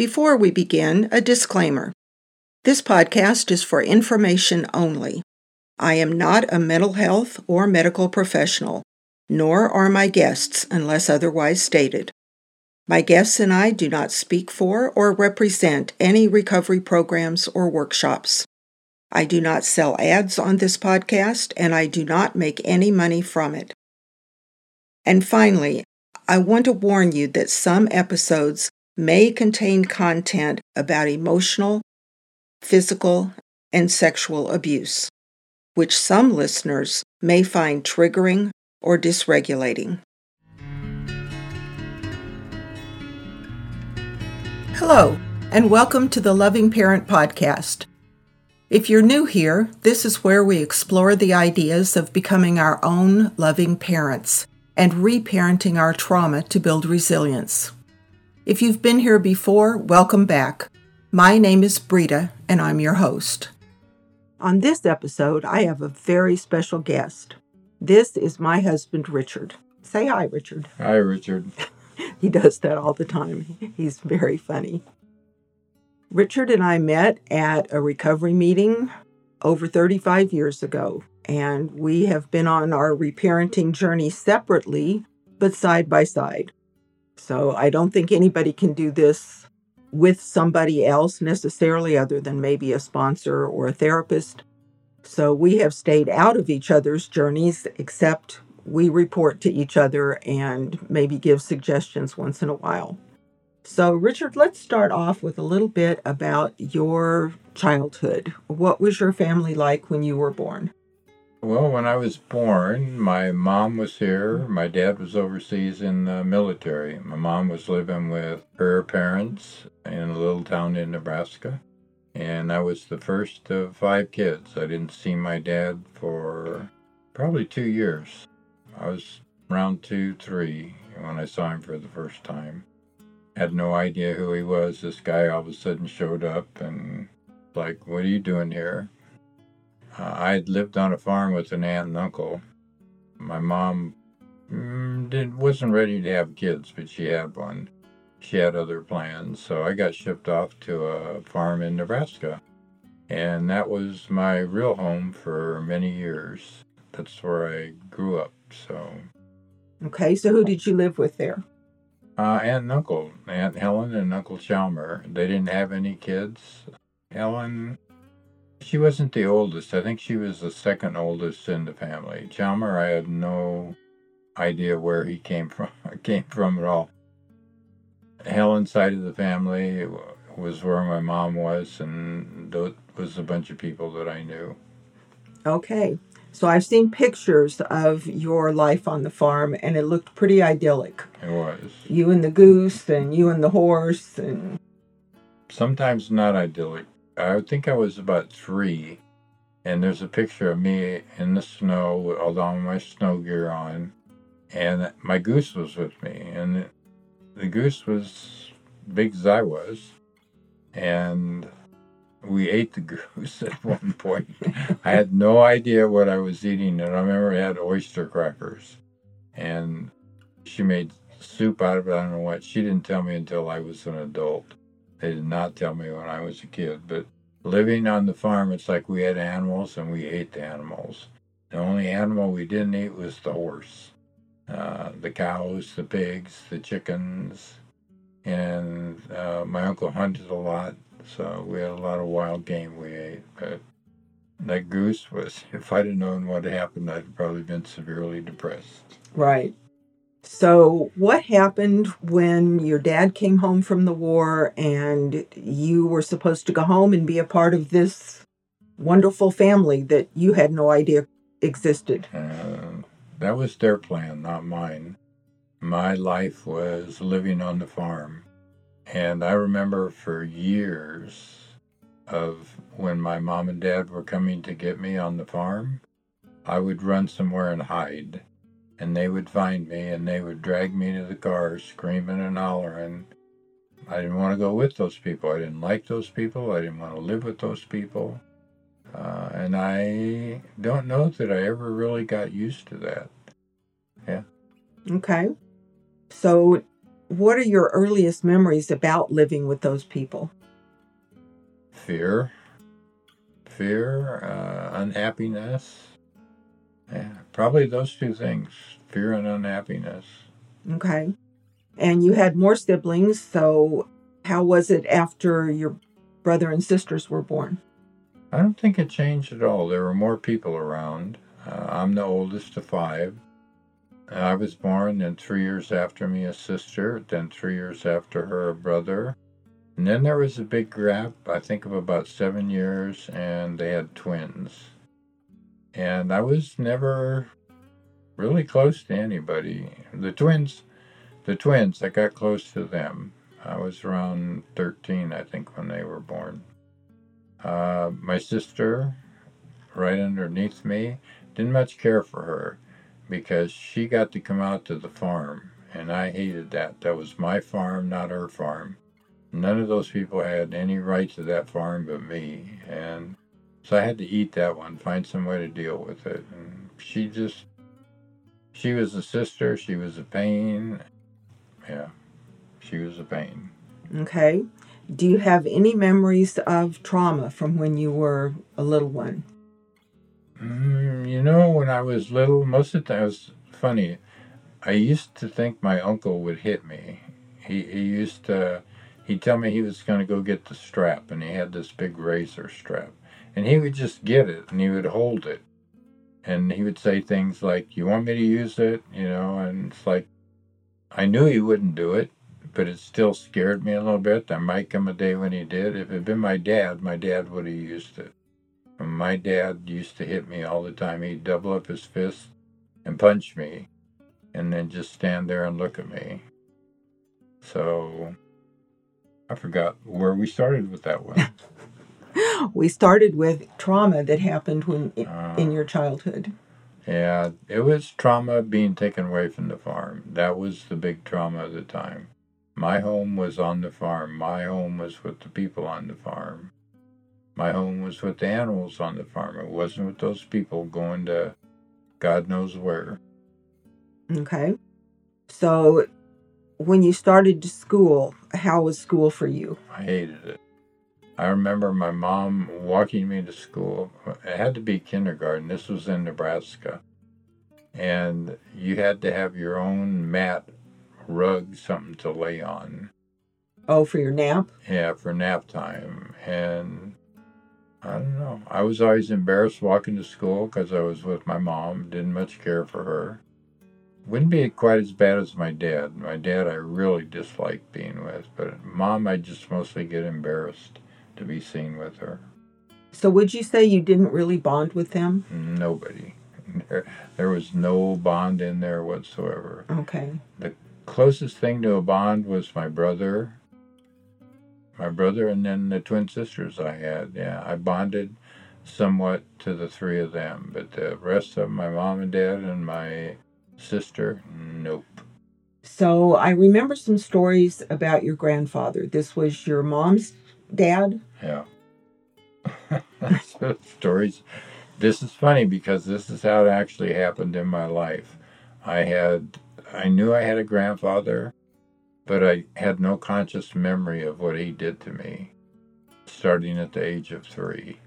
Before we begin, a disclaimer. This podcast is for information only. I am not a mental health or medical professional, nor are my guests unless otherwise stated. My guests and I do not speak for or represent any recovery programs or workshops. I do not sell ads on this podcast, and I do not make any money from it. And finally, I want to warn you that some episodes may contain content about emotional, physical, and sexual abuse, which some listeners may find triggering or dysregulating. Hello, and welcome to the Loving Parent Podcast. If you're new here, this is where we explore the ideas of becoming our own loving parents and reparenting our trauma to build resilience. If you've been here before, welcome back. My name is Brita, and I'm your host. On this episode, I have a very special guest. This is my husband, Richard. Say hi, Richard. Hi, Richard. he does that all the time. He's very funny. Richard and I met at a recovery meeting over 35 years ago, and we have been on our reparenting journey separately, but side by side. So I don't think anybody can do this with somebody else necessarily, other than maybe a sponsor or a therapist. So we have stayed out of each other's journeys, except we report to each other and maybe give suggestions once in a while. So, Richard, let's start off with a little bit about your childhood. What was your family like when you were born? Well, when I was born, my mom was here. My dad was overseas in the military. My mom was living with her parents in a little town in Nebraska. And I was the first of five kids. I didn't see my dad for probably two years. I was around two, three when I saw him for the first time had no idea who he was. This guy all of a sudden showed up and like, what are you doing here? Uh, I lived on a farm with an aunt and uncle. My mom mm, did, wasn't ready to have kids, but she had one. She had other plans, so I got shipped off to a farm in Nebraska. And that was my real home for many years. That's where I grew up, so. Okay, so who did you live with there? Uh, aunt and uncle, Aunt Helen and Uncle Chalmer. They didn't have any kids. Helen, she wasn't the oldest. I think she was the second oldest in the family. Chalmer, I had no idea where he came from. came from at all. Helen's side of the family was where my mom was, and that was a bunch of people that I knew. Okay. So I've seen pictures of your life on the farm, and it looked pretty idyllic. It was. You and the goose, and you and the horse, and. Sometimes not idyllic. I think I was about three, and there's a picture of me in the snow with all my snow gear on, and my goose was with me, and the goose was big as I was, and we ate the goose at one point. I had no idea what I was eating, and I remember I had oyster crackers, and she made soup out of it. I don't know what. She didn't tell me until I was an adult. They did not tell me when I was a kid. But living on the farm, it's like we had animals and we ate the animals. The only animal we didn't eat was the horse. Uh, the cows, the pigs, the chickens, and uh, my uncle hunted a lot, so we had a lot of wild game we ate. But that goose was, if I'd have known what happened, I'd probably been severely depressed. Right. So, what happened when your dad came home from the war and you were supposed to go home and be a part of this wonderful family that you had no idea existed? Uh, that was their plan, not mine. My life was living on the farm. And I remember for years of when my mom and dad were coming to get me on the farm, I would run somewhere and hide. And they would find me and they would drag me to the car screaming and hollering. I didn't want to go with those people. I didn't like those people. I didn't want to live with those people. Uh, and I don't know that I ever really got used to that. Yeah. Okay. So what are your earliest memories about living with those people? Fear, fear, uh, unhappiness. Yeah, probably those two things fear and unhappiness. Okay. And you had more siblings, so how was it after your brother and sisters were born? I don't think it changed at all. There were more people around. Uh, I'm the oldest of five. I was born, and three years after me, a sister, then three years after her, a brother. And then there was a big gap, I think of about seven years, and they had twins. And I was never really close to anybody. The twins, the twins, I got close to them. I was around 13, I think, when they were born. Uh, my sister, right underneath me, didn't much care for her because she got to come out to the farm, and I hated that. That was my farm, not her farm. None of those people had any right to that farm but me, and so I had to eat that one, find some way to deal with it. And she just, she was a sister, she was a pain. Yeah, she was a pain. Okay. Do you have any memories of trauma from when you were a little one? Mm, you know, when I was little, most of the time it was funny. I used to think my uncle would hit me. He, he used to, he'd tell me he was going to go get the strap, and he had this big razor strap. And he would just get it and he would hold it. And he would say things like, You want me to use it? You know, and it's like, I knew he wouldn't do it, but it still scared me a little bit. There might come a day when he did. If it had been my dad, my dad would have used it. My dad used to hit me all the time. He'd double up his fist and punch me, and then just stand there and look at me. So I forgot where we started with that one. we started with trauma that happened when uh, in your childhood. Yeah, it was trauma being taken away from the farm. That was the big trauma of the time. My home was on the farm. My home was with the people on the farm. My home was with the animals on the farm. It wasn't with those people going to God knows where. Okay. So when you started school, how was school for you? I hated it. I remember my mom walking me to school. It had to be kindergarten. This was in Nebraska. And you had to have your own mat, rug, something to lay on. Oh, for your nap? Yeah, for nap time. And I don't know. I was always embarrassed walking to school because I was with my mom, didn't much care for her. Wouldn't be quite as bad as my dad. My dad I really disliked being with, but mom I just mostly get embarrassed to be seen with her. So would you say you didn't really bond with them? Nobody. There, there was no bond in there whatsoever. Okay. The closest thing to a bond was my brother. My brother and then the twin sisters I had. Yeah, I bonded somewhat to the three of them, but the rest of my mom and dad and my sister, nope. So I remember some stories about your grandfather. This was your mom's dad? Yeah. Stories. This is funny because this is how it actually happened in my life. I had, I knew I had a grandfather, but I had no conscious memory of what he did to me, starting at the age of three.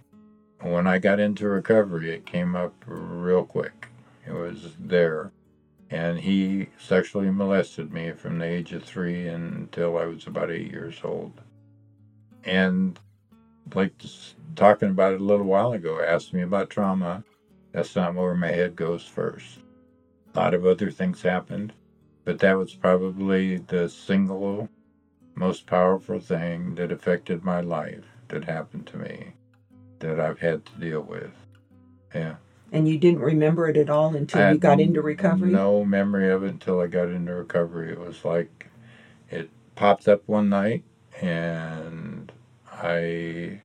When I got into recovery, it came up real quick. It was there. And he sexually molested me from the age of three until I was about eight years old and like talking about it a little while ago, asked me about trauma. That's not where my head goes first. A lot of other things happened, but that was probably the single most powerful thing that affected my life that happened to me that I've had to deal with. Yeah. And you didn't remember it at all until you got into recovery? No memory of it until I got into recovery. It was like it popped up one night and I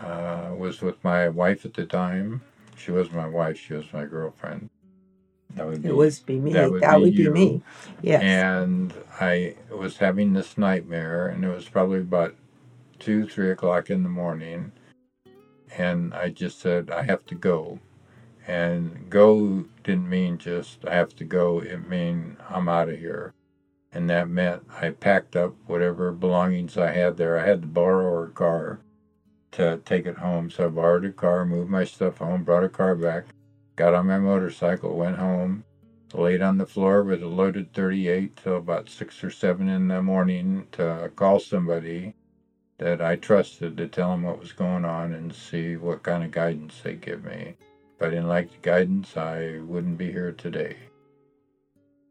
uh, was with my wife at the time. She was my wife. She was my girlfriend. That would be, it was be me. That would, that be, would be, me. Yes. And I was having this nightmare, and it was probably about two, three o'clock in the morning. And I just said, I have to go. And go didn't mean just I have to go. It mean I'm out of here. And that meant I packed up whatever belongings I had there. I had to borrow a car to take it home, so I borrowed a car, moved my stuff home, brought a car back, got on my motorcycle, went home, laid on the floor with a loaded 38 till about 6 or 7 in the morning to call somebody that I trusted to tell them what was going on and see what kind of guidance they give me. If I didn't like the guidance, I wouldn't be here today.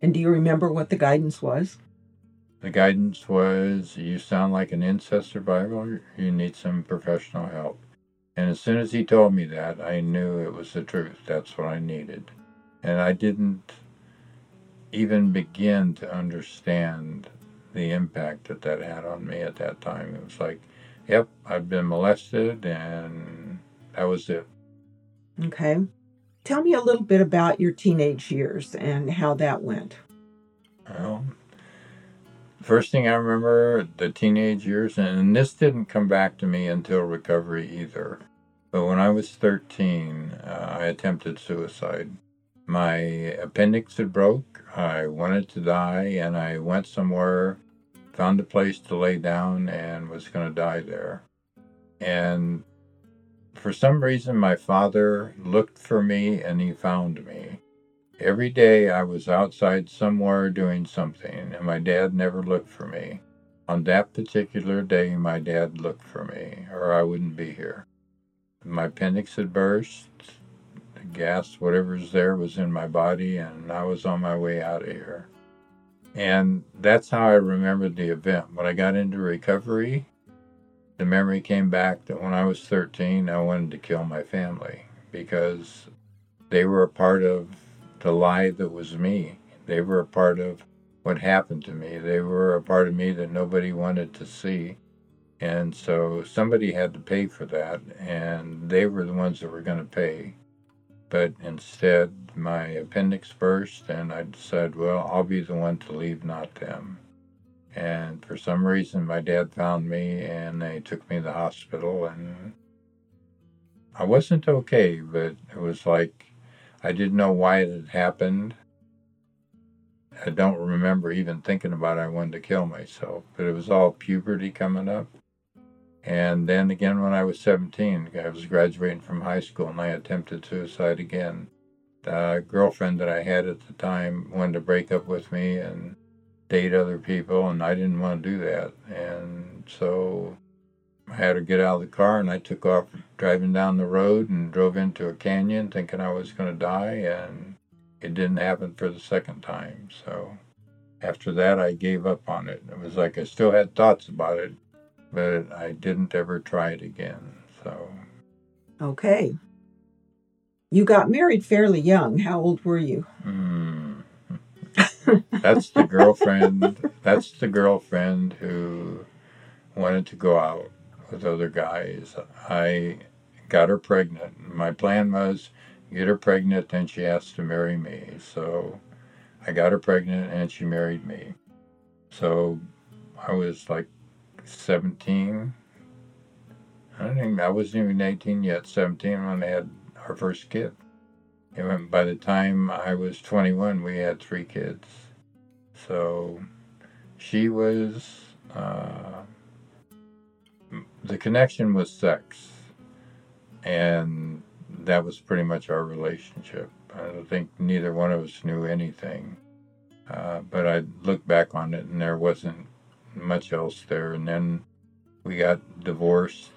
And do you remember what the guidance was? The guidance was you sound like an incest survivor, you need some professional help. And as soon as he told me that, I knew it was the truth. That's what I needed. And I didn't even begin to understand the impact that that had on me at that time. It was like, yep, I've been molested, and that was it. Okay. Tell me a little bit about your teenage years and how that went. Well, first thing I remember the teenage years, and this didn't come back to me until recovery either. But when I was 13, uh, I attempted suicide. My appendix had broke. I wanted to die, and I went somewhere, found a place to lay down, and was going to die there. And for some reason, my father looked for me and he found me. Every day I was outside somewhere doing something, and my dad never looked for me. On that particular day, my dad looked for me, or I wouldn't be here. My appendix had burst, the gas, whatever's there, was in my body, and I was on my way out of here. And that's how I remembered the event. When I got into recovery, the memory came back that when I was 13, I wanted to kill my family because they were a part of the lie that was me. They were a part of what happened to me. They were a part of me that nobody wanted to see. And so somebody had to pay for that, and they were the ones that were going to pay. But instead, my appendix burst, and I decided, well, I'll be the one to leave, not them. And for some reason, my dad found me and they took me to the hospital. And I wasn't okay, but it was like I didn't know why it had happened. I don't remember even thinking about. I wanted to kill myself, but it was all puberty coming up. And then again, when I was 17, I was graduating from high school and I attempted suicide again. The girlfriend that I had at the time wanted to break up with me and date other people, and I didn't want to do that. And so I had to get out of the car, and I took off driving down the road and drove into a canyon thinking I was going to die, and it didn't happen for the second time. So after that, I gave up on it. It was like I still had thoughts about it, but I didn't ever try it again. So. Okay. You got married fairly young. How old were you? Hmm that's the girlfriend. That's the girlfriend who wanted to go out with other guys. I got her pregnant. My plan was get her pregnant, then she has to marry me. So I got her pregnant, and she married me. So I was like 17. I don't think I wasn't even 18 yet. 17 when I had our first kid. By the time I was 21, we had three kids. So she was, uh, the connection was sex. And that was pretty much our relationship. I don't think neither one of us knew anything. Uh, but I look back on it and there wasn't much else there. And then we got divorced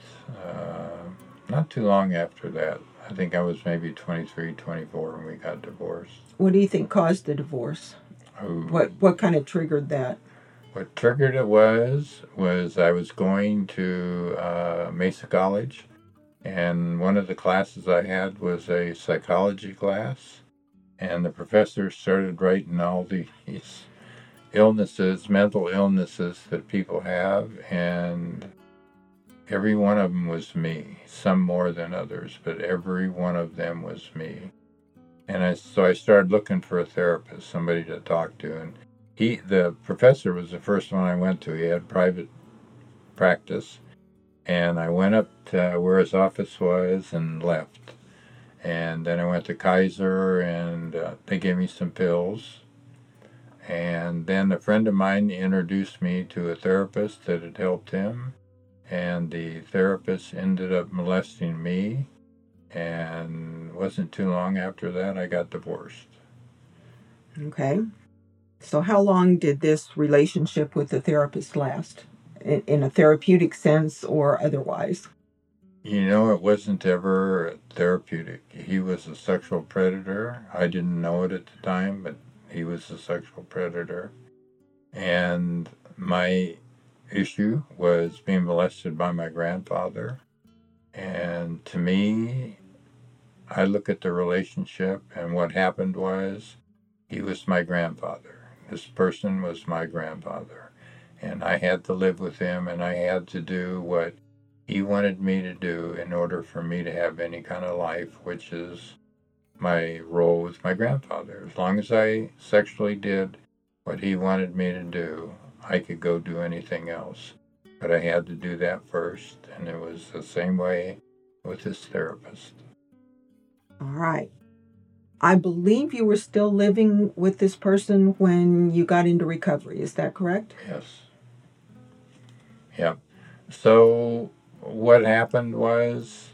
uh, not too long after that. I think I was maybe 23, 24 when we got divorced. What do you think caused the divorce? Oh, What what kind of triggered that? what triggered it was was I was going to uh, Mesa College, and one of the classes I had was a psychology class, and the professor started writing all these illnesses, mental illnesses that people have, and every one of them was me. Some more than others, but every one of them was me. And I, so I started looking for a therapist, somebody to talk to, and he the professor was the first one I went to. He had private practice, and I went up to where his office was and left. And then I went to Kaiser, and uh, they gave me some pills. And then a friend of mine introduced me to a therapist that had helped him. And the therapist ended up molesting me. And wasn't too long after that I got divorced. Okay. So, how long did this relationship with the therapist last? In, in a therapeutic sense or otherwise? You know, it wasn't ever therapeutic. He was a sexual predator. I didn't know it at the time, but he was a sexual predator. And my issue was being molested by my grandfather. And to me, I look at the relationship, and what happened was he was my grandfather. This person was my grandfather. And I had to live with him, and I had to do what he wanted me to do in order for me to have any kind of life, which is my role with my grandfather. As long as I sexually did what he wanted me to do, I could go do anything else. But I had to do that first, and it was the same way with his therapist. All right. I believe you were still living with this person when you got into recovery. Is that correct? Yes. Yep. So what happened was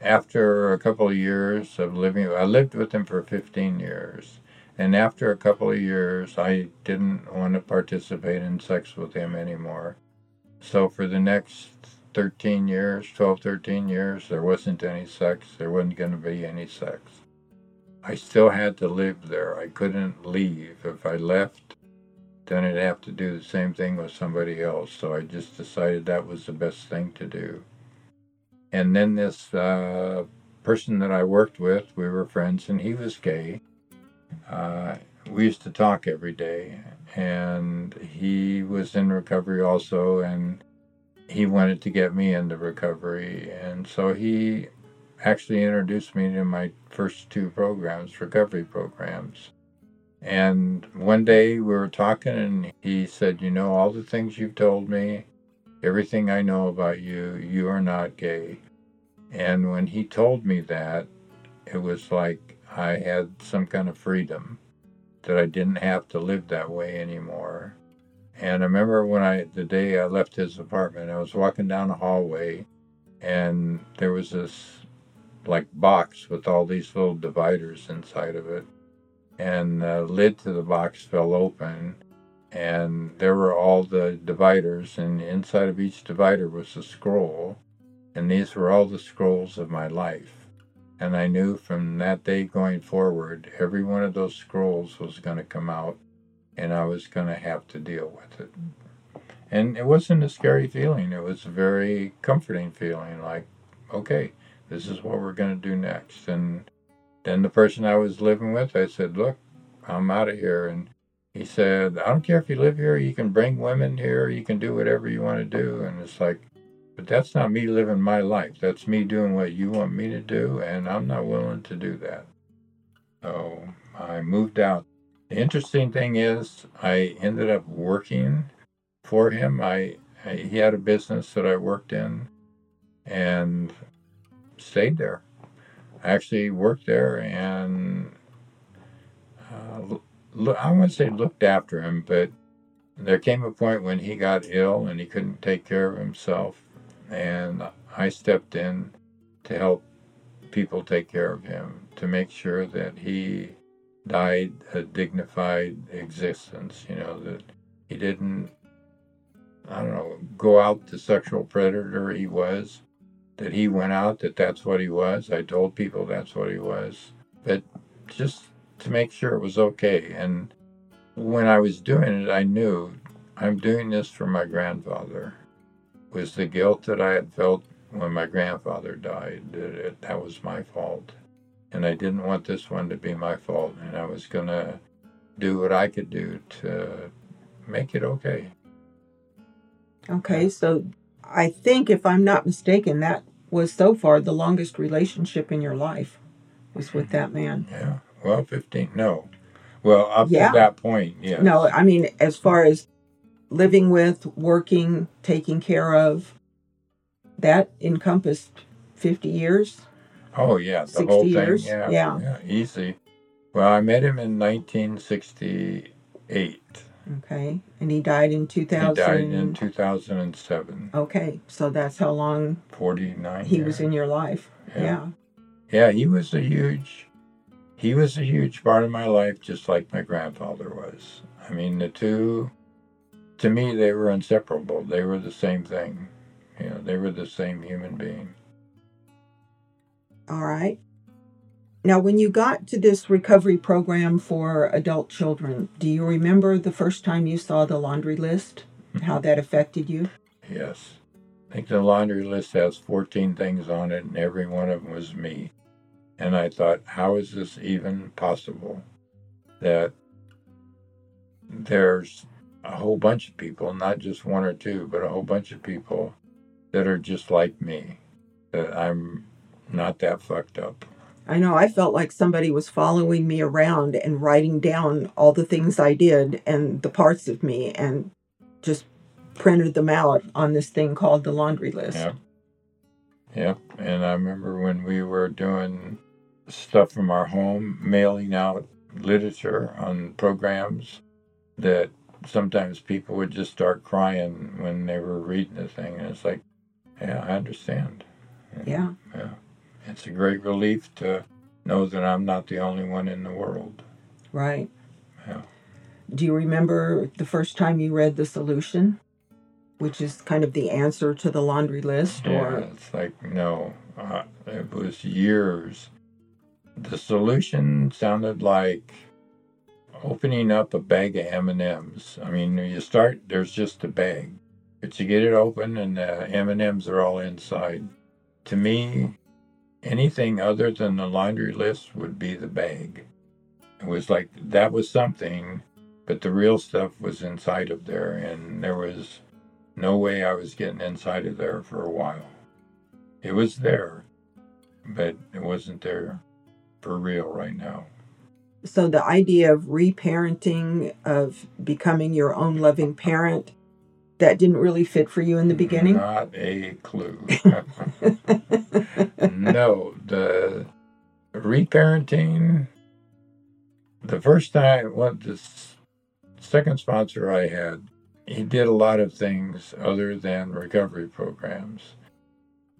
after a couple of years of living, I lived with him for 15 years. And after a couple of years, I didn't want to participate in sex with him anymore. So for the next 13 years, 12, 13 years, there wasn't any sex. There wasn't going to be any sex. I still had to live there. I couldn't leave. If I left, then I'd have to do the same thing with somebody else. So I just decided that was the best thing to do. And then this uh, person that I worked with, we were friends, and he was gay. Uh, we used to talk every day, and he was in recovery also, and he wanted to get me into recovery. And so he actually introduced me to my first two programs, recovery programs. And one day we were talking, and he said, You know, all the things you've told me, everything I know about you, you are not gay. And when he told me that, it was like I had some kind of freedom that I didn't have to live that way anymore. And I remember when I, the day I left his apartment, I was walking down a hallway and there was this like box with all these little dividers inside of it. And the lid to the box fell open and there were all the dividers and inside of each divider was a scroll. And these were all the scrolls of my life and i knew from that day going forward every one of those scrolls was going to come out and i was going to have to deal with it and it wasn't a scary feeling it was a very comforting feeling like okay this is what we're going to do next and then the person I was living with, I said, look, I'm out of here. And he said, I don't care if you live here, you can bring women here, you can do whatever you want to do. And it's like, but that's not me living my life. That's me doing what you want me to do, and I'm not willing to do that. So I moved out. The interesting thing is, I ended up working for him. I, I he had a business that I worked in, and stayed there I actually worked there and uh, I wouldn't say looked after him, but there came a point when he got ill and he couldn't take care of himself, and I stepped in to help people take care of him to make sure that he died a dignified existence. You know that he didn't, I don't know, go out the sexual predator he was, that he went out, that that's what he was. I told people that's what he was. But just to make sure it was okay. And when I was doing it, I knew I'm doing this for my grandfather. Was the guilt that I had felt when my grandfather died that that was my fault. And I didn't want this one to be my fault. And I was going to do what I could do to make it okay. Okay, so I think, if I'm not mistaken, that was so far the longest relationship in your life was with that man. Yeah. Well, 15. No. Well, up yeah. to that point, yeah. No, I mean, as far as living with, working, taking care of, that encompassed 50 years. Oh, yeah. The whole thing. Years. Yeah, yeah. Yeah. Easy. Well, I met him in 1968. Okay. And he died in 2000. He died in 2007. Okay. So that's how long 49. he years. was in your life. Yeah. yeah. Yeah, he was a huge, he was a huge part of my life, just like my grandfather was. I mean, the two, to me, they were inseparable. They were the same thing. You know, they were the same human being. All right. Now, when you got to this recovery program for adult children, do you remember the first time you saw the laundry list? Mm-hmm. How that affected you? Yes. I think the laundry list has 14 things on it, and every one of them was me. And I thought, how is this even possible that there's a whole bunch of people, not just one or two, but a whole bunch of people that are just like me, that I'm not that fucked up. I know I felt like somebody was following me around and writing down all the things I did and the parts of me and just printed them out on this thing called the laundry list. Yep. Yep. And I remember when we were doing stuff from our home, mailing out literature on programs, that sometimes people would just start crying when they were reading the thing. And it's like, yeah, I understand. Yeah. Yeah. It's a great relief to know that I'm not the only one in the world. Right. Yeah. Do you remember the first time you read the solution? Which is kind of the answer to the laundry list, Yeah, or it's like no, uh, it was years. The solution sounded like opening up a bag of M and M's. I mean, you start there's just a bag, but you get it open and the M and M's are all inside. To me, anything other than the laundry list would be the bag. It was like that was something, but the real stuff was inside of there, and there was no way I was getting inside of there for a while. It was there, but it wasn't there for real right now. So the idea of reparenting, of becoming your own loving parent, that didn't really fit for you in the beginning. Not a clue. no, the reparenting. The first time, what the second sponsor I had, he did a lot of things other than recovery programs.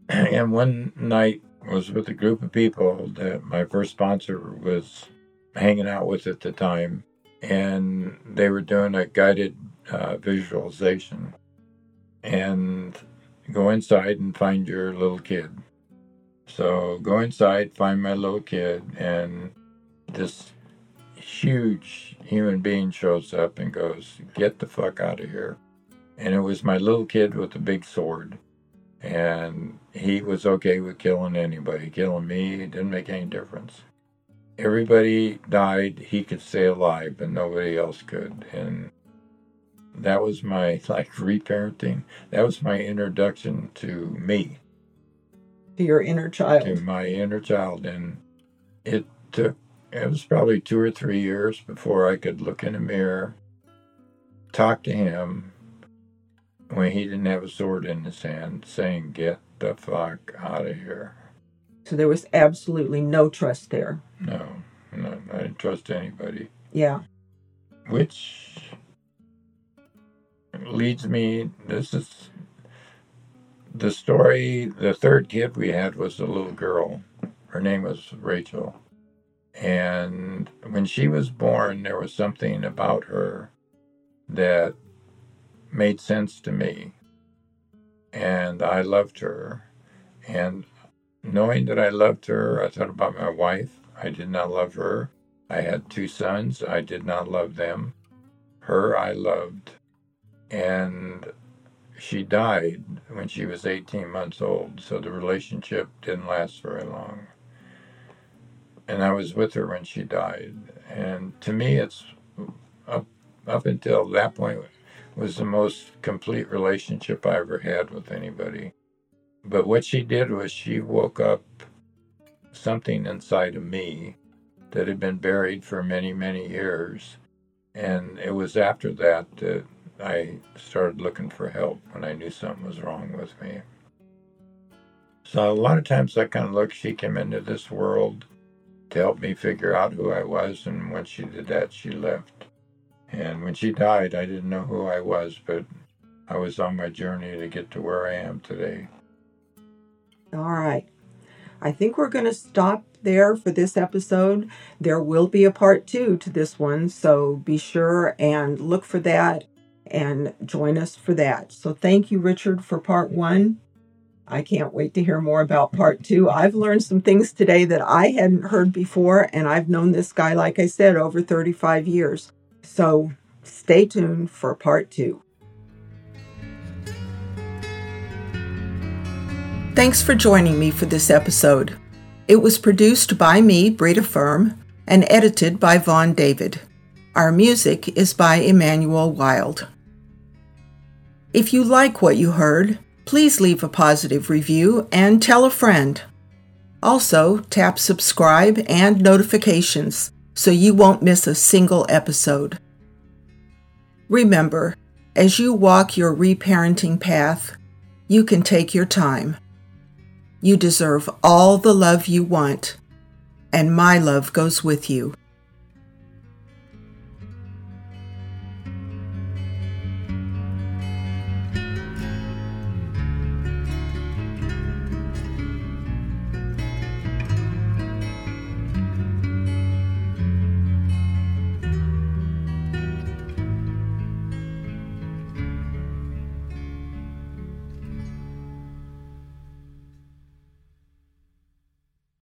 And one night was with a group of people that my first sponsor was hanging out with at the time, and they were doing a guided uh, visualization. And go inside and find your little kid. So go inside, find my little kid, and this huge human being shows up and goes, Get the fuck out of here. And it was my little kid with a big sword. And he was okay with killing anybody. Killing me didn't make any difference. Everybody died, he could stay alive, but nobody else could. And that was my like reparenting. That was my introduction to me, To your inner child. to my inner child. And it took, it was probably two or three years before I could look in a mirror, talk to him when he didn't have a sword in his hand, saying, Get the fuck out of here. So there was absolutely no trust there. No, no, I didn't trust anybody. Yeah. Which leads me, this is the story. The third kid we had was a little girl. Her name was Rachel. And when she was born, there was something about her that made sense to me. And I loved her. And knowing that I loved her, I thought about my wife. I did not love her. I had two sons. I did not love them. Her, I loved. And she died when she was 18 months old, so the relationship didn't last very long. And I was with her when she died. And to me, it's up, up until that point was the most complete relationship I ever had with anybody. But what she did was she woke up something inside of me that had been buried for many, many years. And it was after that that I started looking for help when I knew something was wrong with me. So a lot of times I kind of look, she came into this world to help me figure out who I was. And when she did that, she left. And when she died, I didn't know who I was, but I was on my journey to get to where I am today. All right. I think we're going to stop there for this episode. There will be a part two to this one, so be sure and look for that and join us for that. So thank you, Richard, for part one. I can't wait to hear more about part two. I've learned some things today that I hadn't heard before, and I've known this guy, like I said, over 35 years. So stay tuned for part two. Thanks for joining me for this episode. It was produced by me, Brita Firm, and edited by Vaughn David. Our music is by Emmanuel Wild. If you like what you heard, please leave a positive review and tell a friend. Also, tap subscribe and notifications so you won't miss a single episode. Remember, as you walk your reparenting path, you can take your time. You deserve all the love you want, and my love goes with you.